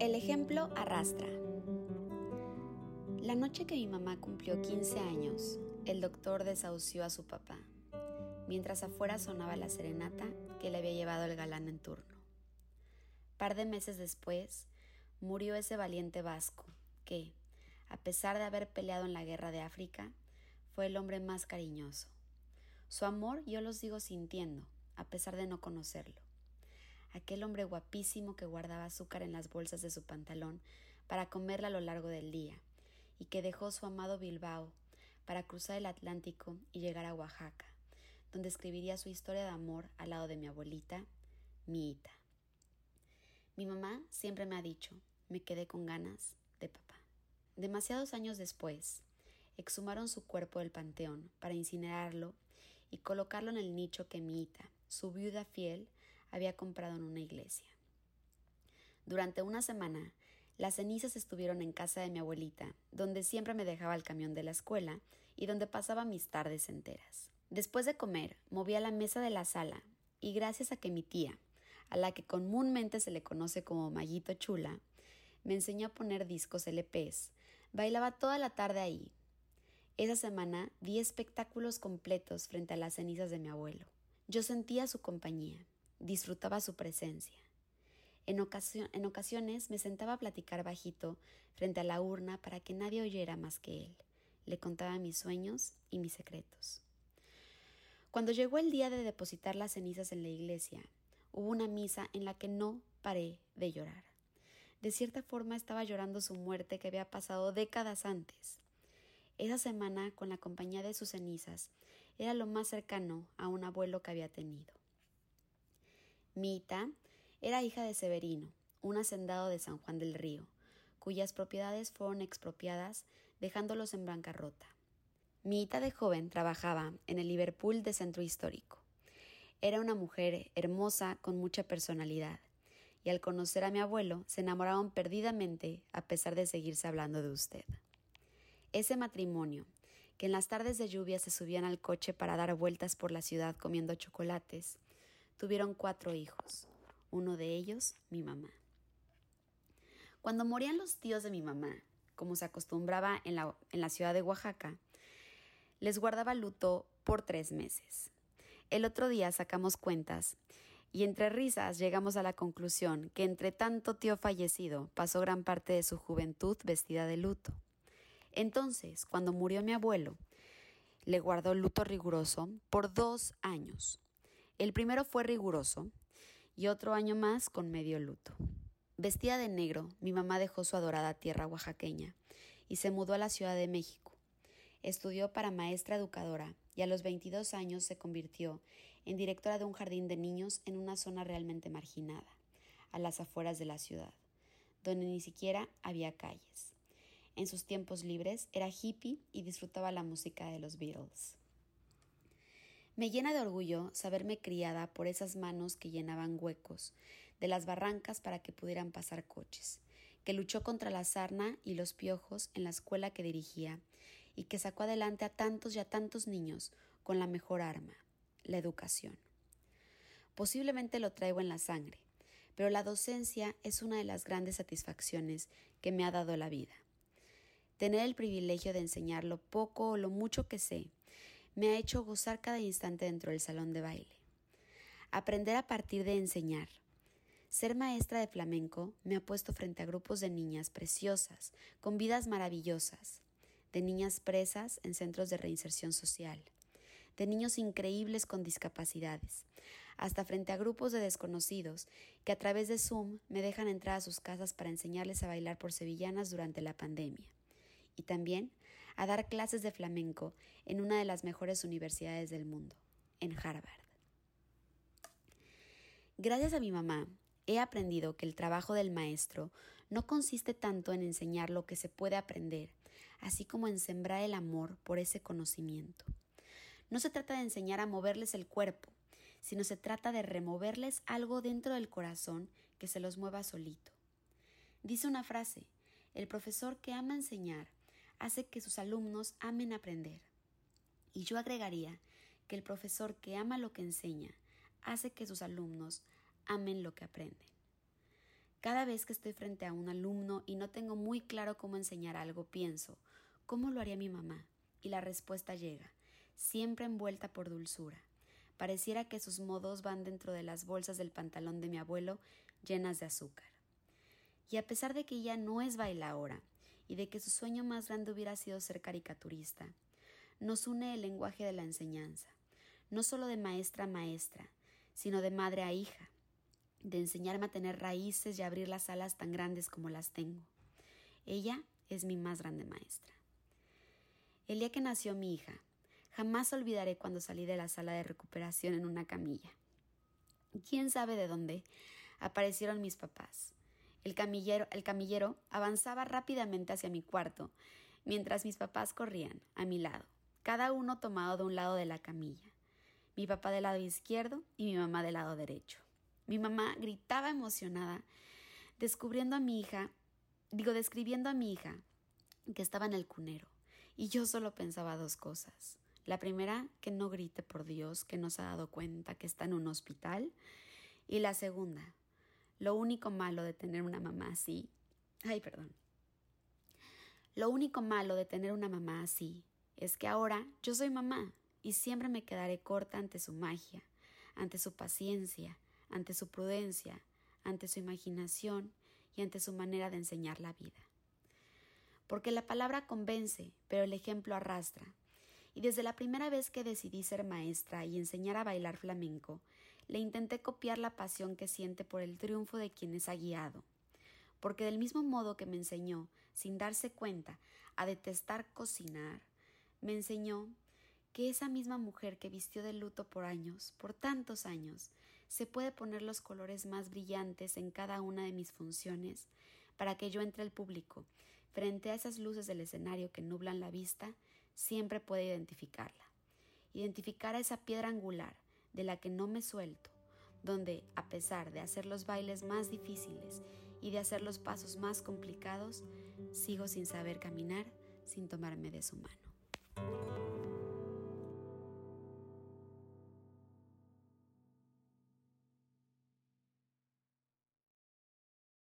El ejemplo arrastra. La noche que mi mamá cumplió 15 años, el doctor desahució a su papá, mientras afuera sonaba la serenata que le había llevado el galán en turno. Par de meses después, murió ese valiente vasco que, a pesar de haber peleado en la guerra de África, fue el hombre más cariñoso. Su amor yo lo sigo sintiendo, a pesar de no conocerlo aquel hombre guapísimo que guardaba azúcar en las bolsas de su pantalón para comerla a lo largo del día, y que dejó su amado Bilbao para cruzar el Atlántico y llegar a Oaxaca, donde escribiría su historia de amor al lado de mi abuelita, mi Mi mamá siempre me ha dicho, me quedé con ganas de papá. Demasiados años después, exhumaron su cuerpo del panteón para incinerarlo y colocarlo en el nicho que mi su viuda fiel, había comprado en una iglesia. Durante una semana, las cenizas estuvieron en casa de mi abuelita, donde siempre me dejaba el camión de la escuela y donde pasaba mis tardes enteras. Después de comer, movía la mesa de la sala y gracias a que mi tía, a la que comúnmente se le conoce como Mallito Chula, me enseñó a poner discos LPs, bailaba toda la tarde ahí. Esa semana di espectáculos completos frente a las cenizas de mi abuelo. Yo sentía su compañía disfrutaba su presencia. En, ocasiones me sentaba a platicar bajito frente a la urna para que nadie oyera más que él. Le contaba mis sueños y mis secretos. Cuando llegó el día de depositar las cenizas en la iglesia, hubo una misa en la que no paré de llorar. De cierta forma estaba llorando su muerte que había pasado décadas antes. Esa semana, con la compañía de sus cenizas, era lo más cercano a un abuelo que había tenido. Mita era hija de Severino, un hacendado de San Juan del Río, cuyas propiedades fueron expropiadas dejándolos en bancarrota. Mita de joven trabajaba en el Liverpool de Centro Histórico. Era una mujer hermosa con mucha personalidad, y al conocer a mi abuelo se enamoraron perdidamente a pesar de seguirse hablando de usted. Ese matrimonio, que en las tardes de lluvia se subían al coche para dar vueltas por la ciudad comiendo chocolates, Tuvieron cuatro hijos, uno de ellos mi mamá. Cuando morían los tíos de mi mamá, como se acostumbraba en la, en la ciudad de Oaxaca, les guardaba luto por tres meses. El otro día sacamos cuentas y entre risas llegamos a la conclusión que entre tanto tío fallecido pasó gran parte de su juventud vestida de luto. Entonces, cuando murió mi abuelo, le guardó luto riguroso por dos años. El primero fue riguroso y otro año más con medio luto. Vestida de negro, mi mamá dejó su adorada tierra oaxaqueña y se mudó a la Ciudad de México. Estudió para maestra educadora y a los 22 años se convirtió en directora de un jardín de niños en una zona realmente marginada, a las afueras de la ciudad, donde ni siquiera había calles. En sus tiempos libres era hippie y disfrutaba la música de los Beatles. Me llena de orgullo saberme criada por esas manos que llenaban huecos de las barrancas para que pudieran pasar coches, que luchó contra la sarna y los piojos en la escuela que dirigía y que sacó adelante a tantos y a tantos niños con la mejor arma, la educación. Posiblemente lo traigo en la sangre, pero la docencia es una de las grandes satisfacciones que me ha dado la vida. Tener el privilegio de enseñar lo poco o lo mucho que sé me ha hecho gozar cada instante dentro del salón de baile. Aprender a partir de enseñar. Ser maestra de flamenco me ha puesto frente a grupos de niñas preciosas, con vidas maravillosas, de niñas presas en centros de reinserción social, de niños increíbles con discapacidades, hasta frente a grupos de desconocidos que a través de Zoom me dejan entrar a sus casas para enseñarles a bailar por sevillanas durante la pandemia y también a dar clases de flamenco en una de las mejores universidades del mundo, en Harvard. Gracias a mi mamá, he aprendido que el trabajo del maestro no consiste tanto en enseñar lo que se puede aprender, así como en sembrar el amor por ese conocimiento. No se trata de enseñar a moverles el cuerpo, sino se trata de removerles algo dentro del corazón que se los mueva solito. Dice una frase, el profesor que ama enseñar hace que sus alumnos amen aprender. Y yo agregaría que el profesor que ama lo que enseña hace que sus alumnos amen lo que aprenden. Cada vez que estoy frente a un alumno y no tengo muy claro cómo enseñar algo, pienso, ¿cómo lo haría mi mamá? Y la respuesta llega, siempre envuelta por dulzura. Pareciera que sus modos van dentro de las bolsas del pantalón de mi abuelo llenas de azúcar. Y a pesar de que ella no es bailaora y de que su sueño más grande hubiera sido ser caricaturista, nos une el lenguaje de la enseñanza, no solo de maestra a maestra, sino de madre a hija, de enseñarme a tener raíces y abrir las alas tan grandes como las tengo. Ella es mi más grande maestra. El día que nació mi hija, jamás olvidaré cuando salí de la sala de recuperación en una camilla. ¿Quién sabe de dónde? Aparecieron mis papás. El camillero, el camillero avanzaba rápidamente hacia mi cuarto, mientras mis papás corrían a mi lado, cada uno tomado de un lado de la camilla. Mi papá del lado izquierdo y mi mamá del lado derecho. Mi mamá gritaba emocionada, descubriendo a mi hija, digo, describiendo a mi hija que estaba en el cunero. Y yo solo pensaba dos cosas. La primera, que no grite por Dios, que no se ha dado cuenta que está en un hospital. Y la segunda, lo único malo de tener una mamá así. Ay, perdón. Lo único malo de tener una mamá así es que ahora yo soy mamá y siempre me quedaré corta ante su magia, ante su paciencia, ante su prudencia, ante su imaginación y ante su manera de enseñar la vida. Porque la palabra convence, pero el ejemplo arrastra. Y desde la primera vez que decidí ser maestra y enseñar a bailar flamenco, le intenté copiar la pasión que siente por el triunfo de quienes ha guiado. Porque del mismo modo que me enseñó, sin darse cuenta, a detestar cocinar, me enseñó que esa misma mujer que vistió de luto por años, por tantos años, se puede poner los colores más brillantes en cada una de mis funciones para que yo entre al público, frente a esas luces del escenario que nublan la vista, siempre pueda identificarla. Identificar a esa piedra angular de la que no me suelto, donde, a pesar de hacer los bailes más difíciles y de hacer los pasos más complicados, sigo sin saber caminar sin tomarme de su mano.